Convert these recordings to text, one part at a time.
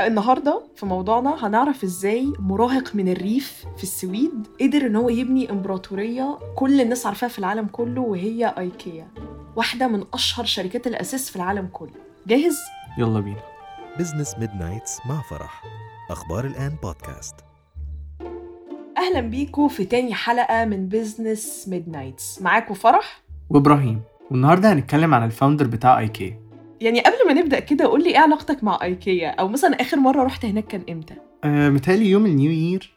النهارده في موضوعنا هنعرف إزاي مراهق من الريف في السويد قدر إن هو يبني إمبراطورية كل الناس عارفاها في العالم كله وهي آيكيا واحدة من أشهر شركات الأثاث في العالم كله. جاهز؟ يلا بينا. Business Midnights مع فرح. أخبار الآن بودكاست أهلا بيكم في تاني حلقة من Business Midnights معاكم فرح؟ وإبراهيم. والنهاردة هنتكلم عن ال founder بتاع ايكي يعني قبل ما نبدأ كده قول لي إيه علاقتك مع أيكيا؟ أو مثلا آخر مرة رحت هناك كان إمتى؟ آه متهيألي يوم ال New Year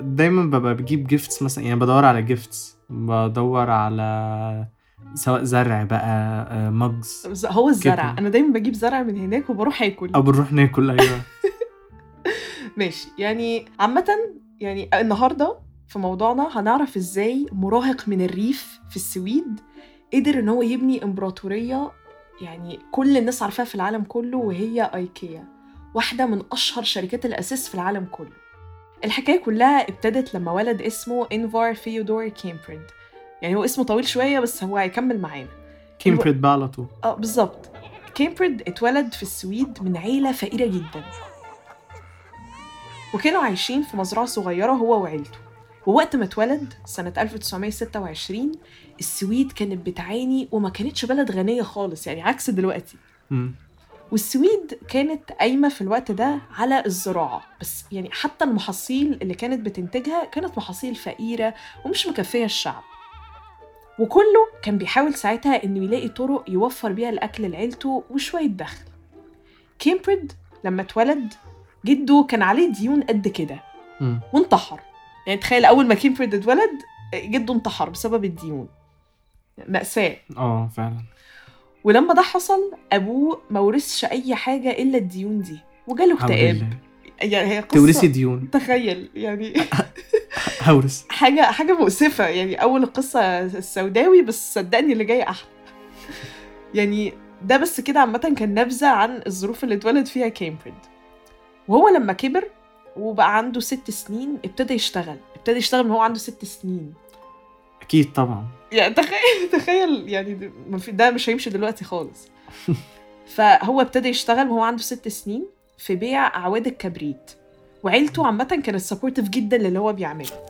دايما ببقى بجيب gifts مثلا يعني بدور على gifts بدور على سواء زرع بقى آه mugs ز- هو الزرع. كده. أنا دايما بجيب زرع من هناك وبروح آكل. أو بنروح ناكل أيوه. ماشي. يعني عامة يعني النهاردة في موضوعنا هنعرف إزاي مراهق من الريف في السويد قدر إن هو يبني إمبراطورية يعني كل الناس عارفاها في العالم كله وهي إيكيا واحدة من أشهر شركات الأثاث في العالم كله. الحكاية كلها ابتدت لما ولد اسمه إنجفار فيودور كيمبريد يعني هو اسمه طويل شوية بس هو هيكمل معانا. كيمبريد بقى على طول. آه بالظبط. كيمبريد اتولد في السويد من عيلة فقيرة جدا. وكانوا عايشين في مزرعة صغيرة هو وعيلته. ووقت ما اتولد سنة 1926 السويد كانت بتعاني وما كانتش بلد غنية خالص يعني عكس دلوقتي. والسويد كانت قايمة في الوقت ده على الزراعة بس يعني حتى المحاصيل اللي كانت بتنتجها كانت محاصيل فقيرة ومش مكفية الشعب. وكله كان بيحاول ساعتها إنه يلاقي طرق يوفر بيها الأكل لعيلته وشوية دخل. كيمبريد لما اتولد جده كان عليه ديون قد كده. وانتحر. يعني تخيل أول ما كيمبريد اتولد جده انتحر بسبب الديون. مأساة. آه فعلا. ولما ده حصل أبوه ما ورثش أي حاجة إلا الديون دي وجاله اكتئاب. يعني هي قصة تورثي ديون تخيل يعني هورث. حاجة حاجة مؤسفة. يعني أول القصة السوداوي بس صدقني اللي جاي أحلى. يعني ده بس كده عامة كان نبذة عن الظروف اللي اتولد فيها كامبريد وهو لما كبر وبقى عنده ست سنين ابتدى يشتغل. ابتدى يشتغل من هو عنده ست سنين. أكيد طبعا. يعني تخيل تخيل يعني ده- مش هيمشي دلوقتي خالص. فهو ابتدى يشتغل وهو عنده ست سنين في بيع اعواد الكبريت. وعيلته عامة كانت supportive جدا للي هو بيعمله.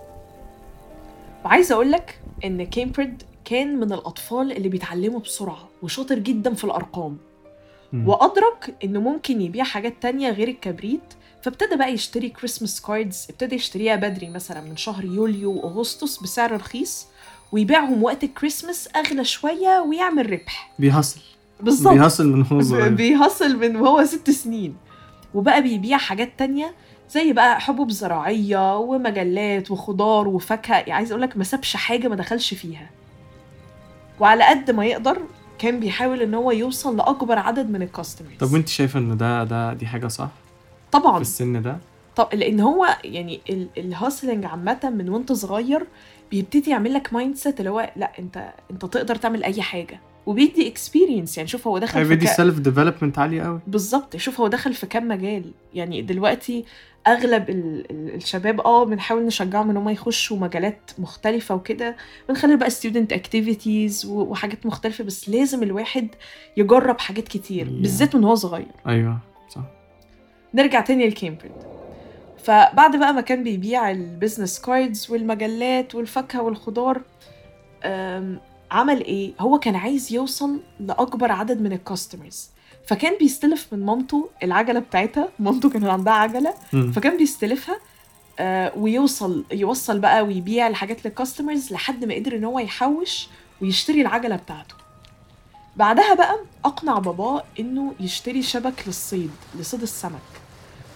وعايزه أقول لك إن كامبريد كان من الأطفال اللي بيتعلموا بسرعة وشاطر جدا في الأرقام. وأدرك إنه ممكن يبيع حاجات تانية غير الكبريت فابتدى بقى يشتري Christmas cards ابتدى يشتريها بدري مثلا من شهر يوليو واغسطس بسعر رخيص ويبيعهم وقت الكريسماس أغلى شوية ويعمل ربح. بي hustle بالظبط. بي hustle من هو صغير. بي hustle من وهو ست سنين. وبقى بيبيع حاجات تانية زي بقى حبوب زراعية ومجلات وخضار وفاكهة. يعني عايز أقولك ما سابش حاجة ما دخلش فيها. وعلى قد ما يقدر كان بيحاول إن هو يوصل لأكبر عدد من ال customers طب وأنت شايفة إن ده ده دي حاجة صح؟ في طبعا السن ده؟ طب لأن هو يعني ال- ال hustling عامة من وأنت صغير بيبتدي يعمل لك mindset اللي هو لأ أنت أنت تقدر تعمل أي حاجة. وبيدي experience يعني شوف هو دخل في بيدي. self development عالية قوي بالظبط. شوف هو دخل في كام مجال. يعني دلوقتي أغلب ال... ال- الشباب آه بنحاول نشجعهم إن هم يخشوا مجالات مختلفة وكده. من خلال بقى student activities وحاجات مختلفة بس لازم الواحد يجرب حاجات كتير Yeah. بالذات من هو صغير. أيوه صح. نرجع تاني لكامبريد فبعد بقى ما كان بيبيع ال business cards والمجلات والفاكهة والخضار عمل إيه؟ هو كان عايز يوصل لأكبر عدد من ال customers فكان بيستلف من مامته العجلة بتاعتها مامته كان عندها عجلة. فكان بيستلفها آه، ويوصل يوصل بقى ويبيع الحاجات للكاستمرز لحد ما قدر إن هو يحوش ويشتري العجلة بتاعته بعدها بقى أقنع باباه إنه يشتري شبك للصيد لصيد السمك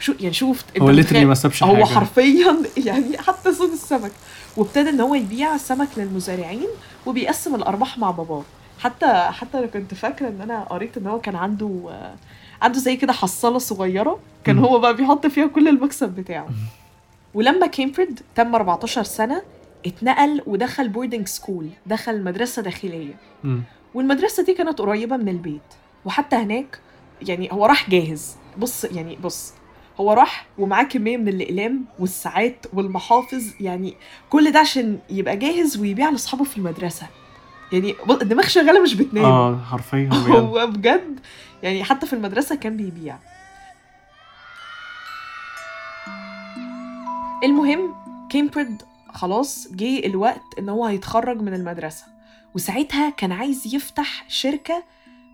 شو يعني شوف هو ليترلي ما سابش حاجة. هو حرفيا يعني حتى صيد السمك. وابتدى إن هو يبيع سمك للمزارعين وبيقسم الأرباح مع باباه. حتى حتى أنا كنت فاكرة إن أنا قريت إن هو كان عنده عنده زي كده حصالة صغيرة. كان. هو بقى بيحط فيها كل المكسب بتاعه. ولما كامبريد تم 14 سنة اتنقل ودخل boarding school دخل مدرسة داخلية. والمدرسة دي كانت قريبة من البيت. وحتى هناك يعني هو راح جاهز. بص يعني بص هو راح ومعاه كمية من الأقلام والساعات والمحافظ يعني كل ده عشان يبقى جاهز ويبيع لأصحابه في المدرسة. يعني الدماغ شغالة مش بتنام. آه حرفيا هو بجد يعني حتى في المدرسة كان بيبيع. المهم كامبريد خلاص جه الوقت إن هو هيتخرج من المدرسة. وساعتها كان عايز يفتح شركة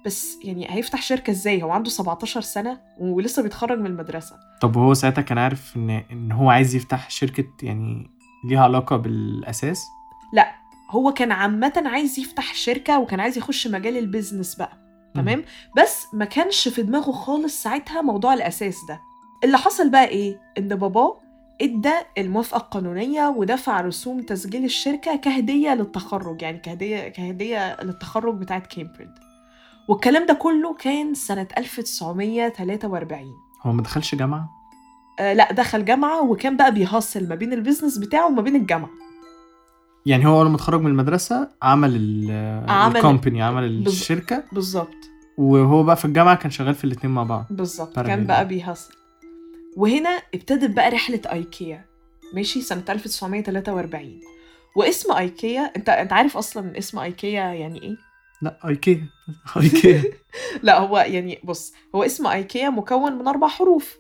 بس يعني هيفتح شركة إزاي؟ هو عنده 17 سنة ولسه بيتخرج من المدرسة. طب وهو ساعتها كان عارف إن إن هو عايز يفتح شركة يعني ليها علاقة بالأساس؟ لا هو كان عامة عايز يفتح شركة وكان عايز يخش مجال البيزنس بقى تمام؟ بس ما كانش في دماغه خالص ساعتها موضوع الأساس ده. اللي حصل بقى إيه؟ إن باباه إدى الموافقة القانونية ودفع رسوم تسجيل الشركة كهدية للتخرج يعني كهدية كهدية للتخرج بتاعت كامبريد والكلام ده كله كان سنة 1943 هو ما دخلش جامعة؟ آه لا دخل جامعة وكان بقى بي hustle ما بين ال business بتاعه وما بين الجامعة. يعني هو أول ما اتخرج من المدرسة عمل ال عمل- ال company عمل الشركة. بالظبط. وهو بقى في الجامعة كان شغال في الاتنين مع بعض. بالظبط. كان بقى بي hustle وهنا ابتدت بقى رحلة ايكيا ماشي؟ سنة 1943 واسم ايكيا أنت أنت عارف أصلا اسم ايكيا يعني إيه؟ لا أيكيا. أيكيا. لا هو يعني بص هو اسم أيكيا مكون من أربع حروف.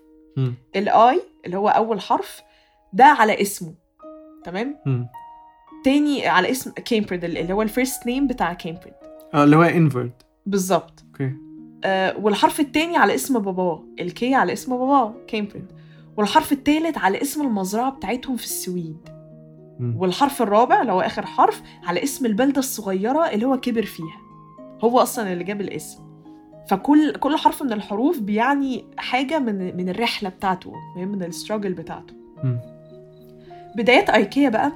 ال I اللي هو أول حرف ده على اسمه. تمام؟ تاني على اسم كامبريد اللي هو ال first name بتاع كامبريد آه اللي هو إنجفار بالظبط. okay. آه والحرف التاني على اسم باباه ال K على اسم باباه كامبريد والحرف التالت على اسم المزرعة بتاعتهم في السويد. والحرف الرابع اللي هو آخر حرف على اسم البلدة الصغيرة اللي هو كبر فيها. هو أصلا اللي جاب الاسم. فكل كل حرف من الحروف بيعني حاجة من من الرحلة بتاعته من الستراجل بتاعته. مم. بدايات أيكيا بقى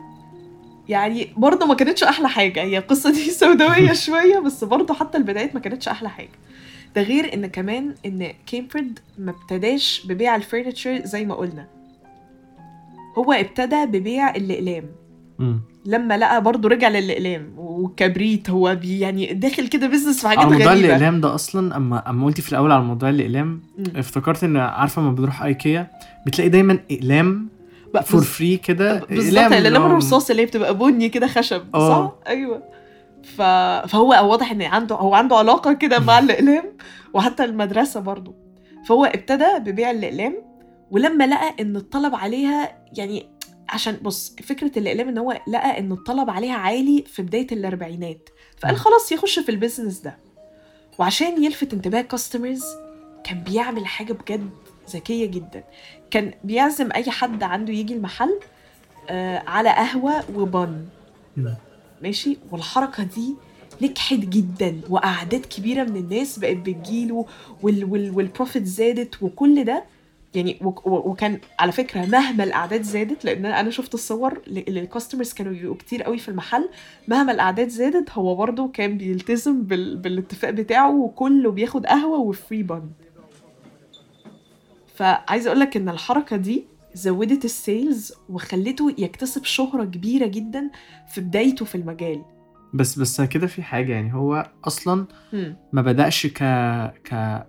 يعني برضه ما كانتش أحلى حاجة. هي القصة دي سوداوية شوية بس برضه حتى البدايات ما كانتش أحلى حاجة. ده غير إن كمان إن كامبريد ما ابتداش ببيع الفurniture زي ما قلنا. هو ابتدى ببيع الأقلام. لما لقى برضه رجع للإقلام والكبريت هو بي يعني داخل كده business في حاجات على موضوع غريبة الإقلام ده أصلا أما أما قلتي في الأول على موضوع الإقلام. افتكرت إن عارفة لما بتروح أيكيا بتلاقي دايما إقلام for free كده بالظبط الاقلام هو- الرصاص اللي هي بتبقى بني كده خشب آه. صح أيوه ف... فهو واضح إن عنده هو عنده علاقة كده مع الإقلام وحتى المدرسة برضو فهو ابتدى ببيع الإقلام ولما لقى إن الطلب عليها يعني عشان بص فكرة الإقلام إن هو لقى إن الطلب عليها عالي في بداية الأربعينات فقال. خلاص يخش في البيزنس ده. وعشان يلفت انتباه كاستمرز كان بيعمل حاجة بجد ذكية جدا. كان بيعزم أي حد عنده يجي المحل آه على قهوة وبن. ماشي؟ والحركة دي نجحت جدا وأعداد كبيرة من الناس بقت بتجيله وال وال وال profit زادت وكل ده. يعني وكان على فكرة مهما الأعداد زادت لأن أنا شفت الصور ال customers كانوا بيبقوا كتير قوي في المحل مهما الأعداد زادت هو برضه كان بيلتزم بال بالاتفاق بتاعه وكله بياخد قهوة وفري bun فعايزه أقول لك إن الحركة دي زودت ال sales وخلته يكتسب شهرة كبيرة جدا في بدايته في المجال بس بس كده في حاجة يعني هو أصلا. ما بدأش ك ك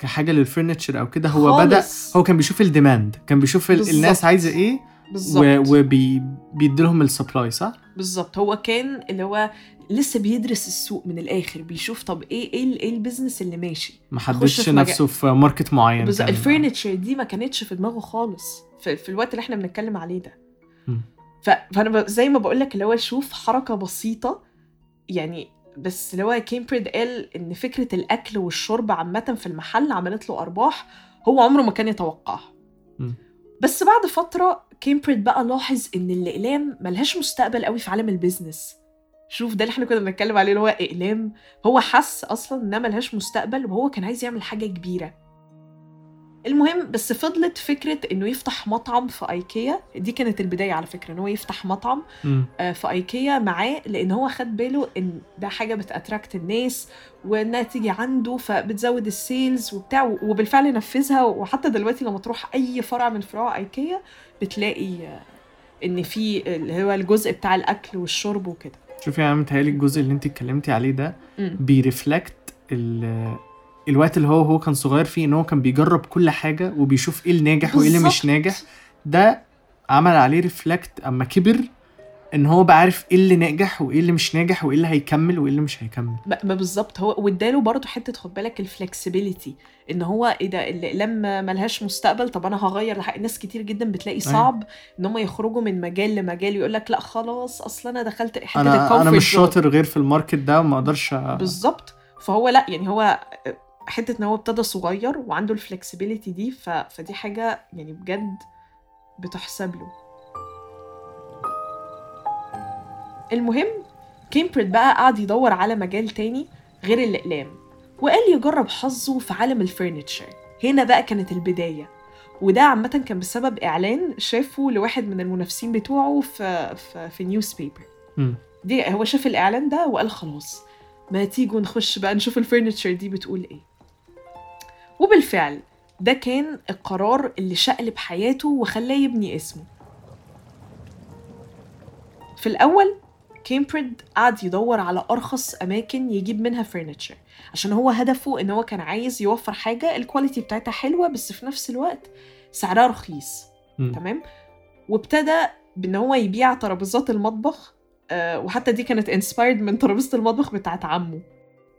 كحاجة لل furniture أو كده هو بدأ خالص. هو كان بيشوف ال demand كان بيشوف ال- بالظبط. الناس عايزة إيه بالظبط وبيدي لهم ال supply صح؟ بالظبط هو كان اللي هو لسه بيدرس السوق من الآخر بيشوف طب إيه إيه إيه ال business اللي ماشي ما حددش نفسه في market معين بالظبط ال furniture دي ما كانتش في دماغه خالص في, في الوقت اللي إحنا بنتكلم عليه ده. ف... فأنا ب... زي ما بقول لك اللي هو شوف حركة بسيطة يعني بس اللي هو كامبريد قال إن فكرة الأكل والشرب عامة في المحل عملت له أرباح هو عمره ما كان يتوقعها. بس بعد فترة كامبريد بقى لاحظ إن الإقلام ملهاش مستقبل قوي في عالم البيزنس. شوف ده اللي إحنا كنا بنتكلم عليه اللي هو إقلام هو حس أصلا إنها ملهاش مستقبل وهو كان عايز يعمل حاجة كبيرة. المهم بس فضلت فكرة إنه يفتح مطعم في أيكيا دي كانت البداية على فكرة ان هو يفتح مطعم مم. آه، في أيكيا معاه لأن هو خد باله إن ده حاجة بت attract الناس وانها تيجي عنده فبتزود ال sales وبتاع وبالفعل نفذها وحتى دلوقتي لما تروح أي فرع من فروع أيكيا بتلاقي آه، إن في اللي هو الجزء بتاع الأكل والشرب وكده شوفي أنا متهيألي الجزء اللي انت اتكلمتي عليه ده. بي reflect ال الوقت اللي هو هو كان صغير فيه إن هو كان بيجرب كل حاجة وبيشوف إيه الناجح وإيه اللي مش. ناجح. ده عمل عليه reflect أما كبر إن هو بقى عارف إيه اللي ناجح وإيه اللي مش ناجح وإيه اللي هيكمل وإيه اللي مش هيكمل. ما بالظبط. هو واداله برضه حتة خد بالك ال flexibility إن هو إيه ده لما ملهاش مستقبل طب أنا هغير لحق ناس كتير جدا بتلاقي أيوة. صعب إن هم يخرجوا من مجال لمجال يقول لك لا خلاص أصل أنا دخلت حتة أنا أنا مش شاطر غير في ال market ده وما أقدرش بالظبط. فهو لا يعني هو حتة إن هو ابتدى صغير وعنده ال flexibility دي ف... فدي حاجة يعني بجد بتحسب له. المهم كامبراد بقى قعد يدور على مجال تاني غير الأقلام وقال يجرب حظه في عالم ال furniture هنا بقى كانت البداية وده عامة كان بسبب إعلان شافه لواحد من المنافسين بتوعه في في, في newspaper. دي هو شاف الإعلان ده وقال خلاص ما تيجوا نخش بقى نشوف ال furniture دي بتقول إيه. وبالفعل ده كان القرار اللي شقلب حياته وخلاه يبني اسمه في الأول كامبراد قعد يدور على أرخص أماكن يجيب منها furniture عشان هو هدفه إن هو كان عايز يوفر حاجة ال quality بتاعتها حلوة بس في نفس الوقت سعرها رخيص مم. تمام وابتدى بإن هو يبيع ترابيزات المطبخ آه، وحتى دي كانت inspired من ترابيزة المطبخ بتاعت عمه.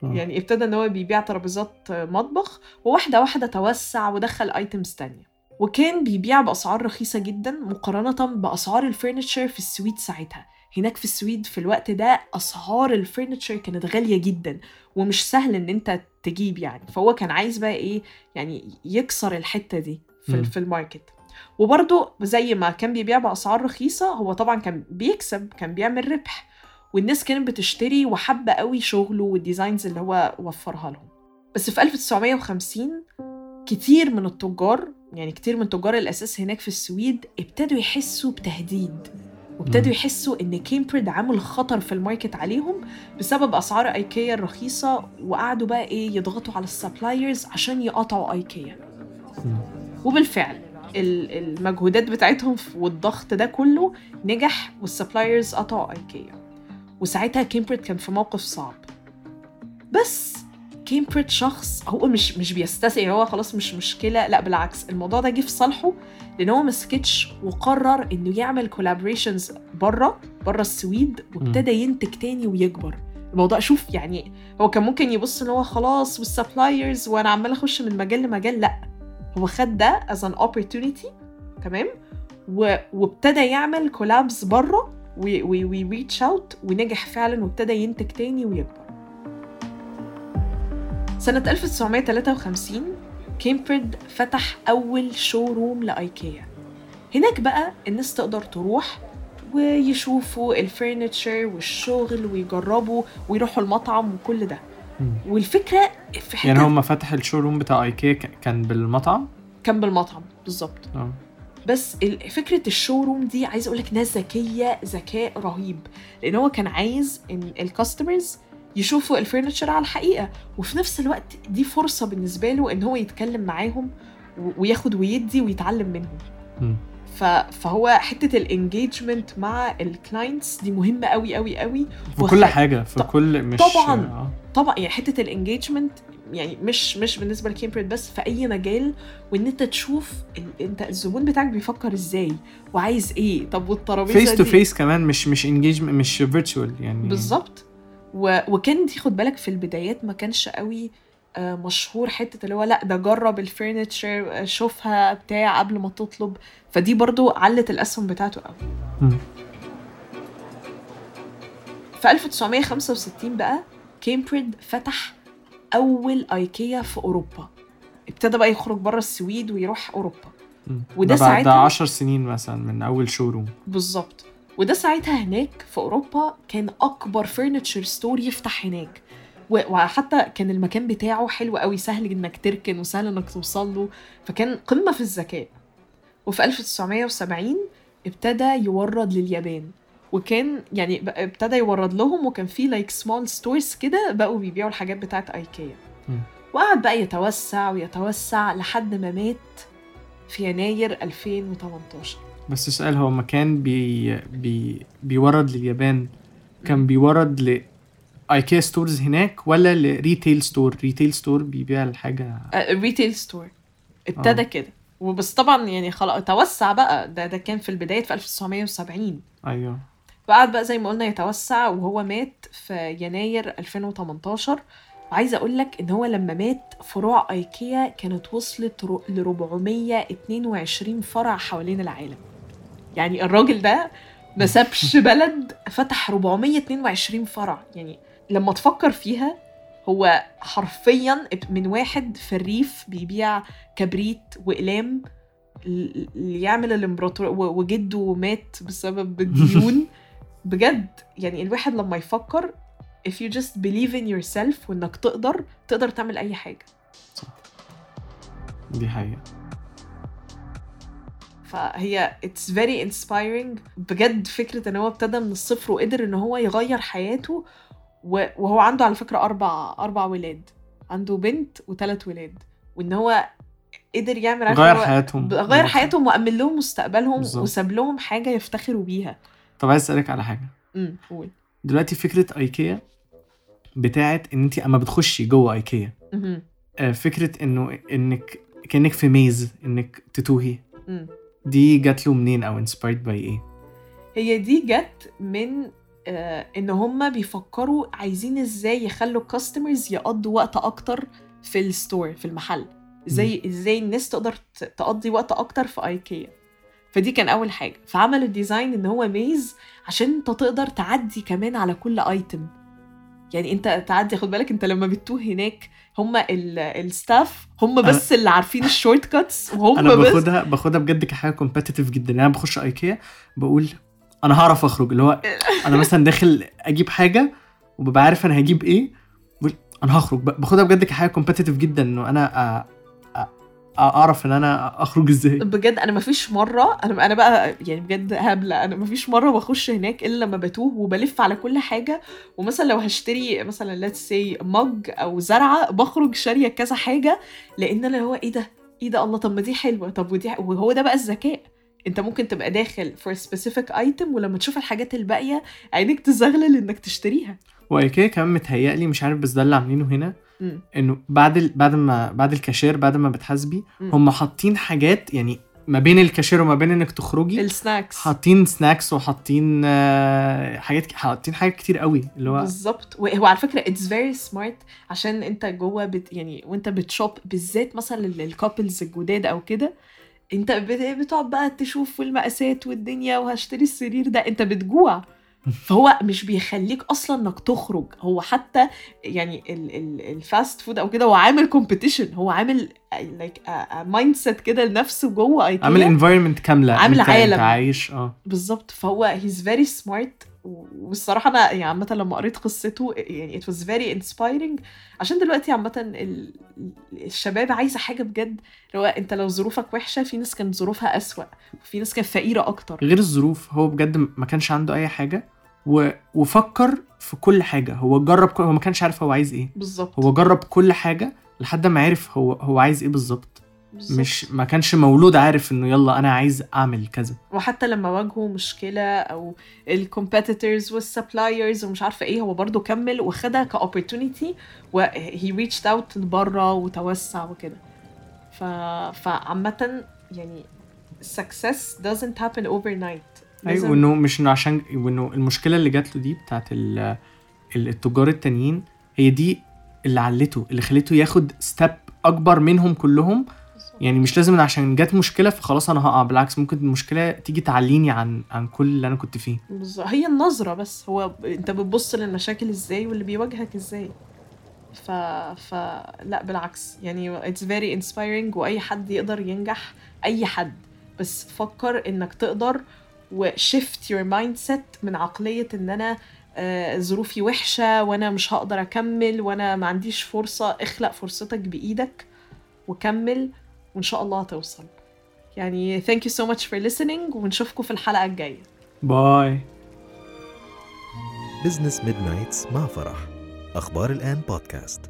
يعني ابتدى إن هو بيبيع ترابيزات مطبخ وواحدة واحدة توسع ودخل items تانية. وكان بيبيع بأسعار رخيصة جدا مقارنة بأسعار ال furniture في السويد ساعتها. هناك في السويد في الوقت ده أسعار ال furniture كانت غالية جدا ومش سهل إن أنت تجيب يعني. فهو كان عايز بقى إيه يعني يكسر الحتة دي في. في ال market. وبرضه زي ما كان بيبيع بأسعار رخيصة هو طبعا كان بيكسب كان بيعمل ربح. والناس كانت بتشتري وحابة قوي شغله وال designs اللي هو وفرها لهم بس في 1950 كتير من التجار يعني كتير من تجار الأساس هناك في السويد ابتدوا يحسوا بتهديد وابتدوا. يحسوا إن كامبراد عامل خطر في ال market عليهم بسبب أسعار إيكيا الرخيصة وقعدوا بقى إيه يضغطوا على ال suppliers عشان يقطعوا إيكيا. وبالفعل ال- المجهودات بتاعتهم والضغط ده كله نجح وال suppliers قطعوا إيكيا وساعتها كامبراد كان في موقف صعب. بس كامبراد شخص هو مش مش بيستسهل هو خلاص مش مشكلة. لا بالعكس الموضوع ده جه في صالحه لأن هو ما سكتش وقرر إنه يعمل collaborations بره بره السويد وابتدى ينتج تاني ويكبر. الموضوع شوف يعني هو كان ممكن يبص إن هو خلاص وال suppliers وأنا عمال أخش من مجال لمجال. لا هو خد ده as an opportunity تمام. وابتدى يعمل collabs بره وي reach out ونجح فعلا وابتدى ينتج تاني ويكبر. سنة 1953 كامبراد فتح أول showroom لأيكيا هناك بقى الناس تقدر تروح ويشوفوا ال furniture والشغل ويجربوا ويروحوا المطعم وكل ده. مم. والفكرة في حتة يعني هم فتح ال showroom بتاع ايكيا كان بالمطعم؟ كان بالمطعم بالظبط. آه. بس فكرة ال showroom دي عايزه أقول لك ناس ذكية ذكاء رهيب. لأن هو كان عايز إن ال customers يشوفوا ال furniture على الحقيقة. وفي نفس الوقت دي فرصة بالنسبة له إن هو يتكلم معاهم وياخد ويدي ويتعلم منهم. فهو حتة ال engagement مع ال clients دي مهمة قوي قوي قوي في وخ- كل حاجة في كل مش طبعاً. آه. طبعا يعني حتة ال engagement يعني مش مش بالنسبة ل Kamprad بس في أي مجال وإن أنت تشوف ال... أنت الزبون بتاعك بيفكر إزاي وعايز إيه؟ طب والترابيزة face to face كمان مش مش engage مش virtual يعني. بالظبط. وكان دي خد بالك في البدايات ما كانش قوي آه، مشهور حتة اللي هو لأ ده جرب ال furniture آه، شوفها بتاع قبل ما تطلب. فدي برضو علت الأسهم بتاعته قوي. في 1965 بقى Kamprad فتح أول أيكيا في أوروبا. ابتدى بقى يخرج بره السويد ويروح أوروبا. مم. وده ده بعد ساعتها- 10 سنين مثلا من أول showroom بالظبط. وده ساعتها هناك في أوروبا كان أكبر furniture store يفتح هناك. وحتى كان المكان بتاعه حلو قوي سهل إنك تركن وسهل إنك توصل له. فكان قمة في الذكاء. وفي 1970 ابتدى يورد لليابان. وكان يعني ابتدى يورد لهم وكان في like small stores كده بقوا بيبيعوا الحاجات بتاعت ايكيا. وقعد بقى يتوسع ويتوسع لحد ما مات في يناير 2018 بس سؤال هو مكان بي بي بيورد لليابان؟ كان بيورد ل ايكيا stores هناك ولا ل retail store retail store بيبيع الحاجة؟ retail store ابتدى آه. كده. وبس طبعا يعني خلاص توسع بقى. ده ده كان في البداية في 1970 أيوه. فقعد بقى زي ما قلنا يتوسع وهو مات في يناير 2018 وعايزة أقول لك إن هو لما مات فروع أيكيا كانت وصلت ل 422 فرع حوالين العالم. يعني الراجل ده ما سابش بلد فتح 422 فرع. يعني لما تفكر فيها هو حرفيا من واحد في الريف بيبيع كبريت وإقلام ل- اللي يعمل الامبراطور وجده مات بسبب الديون. بجد يعني الواحد لما يفكر if you just believe in yourself وإنك تقدر تقدر تعمل أي حاجة. دي حقيقة. فهي it's very inspiring. بجد فكرة إن هو ابتدى من الصفر وقدر إن هو يغير حياته وهو عنده على فكرة أربع أربع ولاد. عنده بنت وثلاث ولاد. وإن هو قدر يعمل غير حياتهم. غير حياتهم وأمن لهم مستقبلهم. وساب لهم حاجة يفتخروا بيها. طب عايز أسألك على حاجة. امم قول. دلوقتي فكرة إيكيا بتاعت إن انت أما بتخشي جوه إيكيا. آه، فكرة إنه إنك كأنك في maze إنك تتوهي. مم. دي جات له منين أو inspired by إيه؟ هي دي جت من آه إن هم بيفكروا عايزين إزاي يخلوا ال customers يقضوا وقت أكتر في ال store في المحل. إزاي إزاي الناس تقدر تقضي وقت أكتر في إيكيا. فدي كان أول حاجة. فعملوا ال design إن هو maze عشان أنت تقدر تعدي كمان على كل item يعني أنت تعدي خد بالك أنت لما بتتوه هناك هم ال staff هم بس اللي عارفين ال shortcuts وهم أنا باخدها باخدها بجد كحاجة competitive جدا. يعني أنا بخش ايكيا بقول أنا هعرف أخرج. اللي هو أنا مثلا داخل أجيب حاجة وببقى عارف أنا هجيب إيه بقول أنا هخرج. باخدها بجد كحاجة competitive جدا. إنه أنا أ- اعرف ان أنا اخرج إزاي. بجد أنا مفيش مرة أنا أنا بقى يعني بجد هبلة أنا مفيش مرة بخش هناك إلا لما بتوه وبلف على كل حاجة. ومثلا لو هشتري مثلا let's say mug أو زرعة بخرج شارية كذا حاجة لأن أنا هو إيه ده؟ إيه ده؟ الله طب ما دي حلوة. طب ودي وهو ده بقى الذكاء. أنت ممكن تبقى داخل for a specific item ولما تشوف الحاجات الباقية عينك تزغلل إنك تشتريها. وايكيا كمان متهيألي مش عارف بس ده اللي عاملينه هنا. انه بعد ال... بعد ما بعد الكاشير بعد ما بتحاسبي. هم حاطين حاجات يعني ما بين الكاشير وما بين انك تخرجي ال snacks. حاطين snacks وحاطين آه، حاجات حاطين حاجات كتير قوي اللي هو بالظبط. وهو على فكرة it's very smart عشان انت جوه بت يعني وانت بت shop بالذات مثلا ال couples الجداد أو كده انت بت- بتقعد بقى تشوف المقاسات والدنيا وهشتري السرير ده انت بتجوع. فهو مش بيخليك أصلا إنك تخرج. هو حتى يعني ال- ال- ال fast food أو كده هو عامل competition هو عامل like mindset كده لنفسه جوه ايكيا عامل environment كاملة. عامل عالم. أنت عايش آه. بالظبط. فهو هيز فيري سمارت والصراحة أنا يعني عامة لما قريت قصته يعني it was very inspiring. عشان دلوقتي عامة ال- الشباب عايزة حاجة بجد هو أنت لو ظروفك وحشة في ناس كانت ظروفها أسوأ وفي ناس كانت فقيرة أكتر. غير الظروف هو بجد ما كانش عنده أي حاجة و... وفكر في كل حاجة. هو جرب كل... هو ما كانش عارف هو عايز إيه. بالظبط. هو جرب كل حاجة لحد ما عرف هو هو عايز إيه بالظبط. بالظبط. مش ما كانش مولود عارف إنه يلا أنا عايز أعمل كذا وحتى لما واجهوا مشكلة أو ال competitors وال suppliers ومش عارفة إيه هو برضو كمل وخدها ك opportunity و he reached out لبره وتوسع وكده ف... فعامه يعني success doesn't happen overnight أيوه وإنه مش إنه عشان وإنه المشكلة اللي جات له دي بتاعت. ال- التجار التانيين هي دي اللي علته اللي خليته ياخد step أكبر منهم كلهم يعني مش لازم عشان جت مشكلة فخلاص أنا هقع بالعكس ممكن المشكلة تيجي تعليني عن عن كل اللي أنا كنت فيه. بالظبط. هي النظرة بس. هو أنت بتبص للمشاكل إزاي واللي بيواجهك إزاي. ف... ف لا بالعكس. يعني it's very inspiring وأي حد يقدر ينجح أي حد. بس فكر إنك تقدر و shift your mindset من عقلية إن أنا آه، ظروفي وحشة وأنا مش هقدر أكمل وأنا ما عنديش فرصة. اخلق فرصتك بإيدك وكمل. وإن شاء الله هتوصل يعني thank you so much for listening ونشوفكم في الحلقة الجاية. bye Business Midnights مع فرح. أخبار الآن بودكاست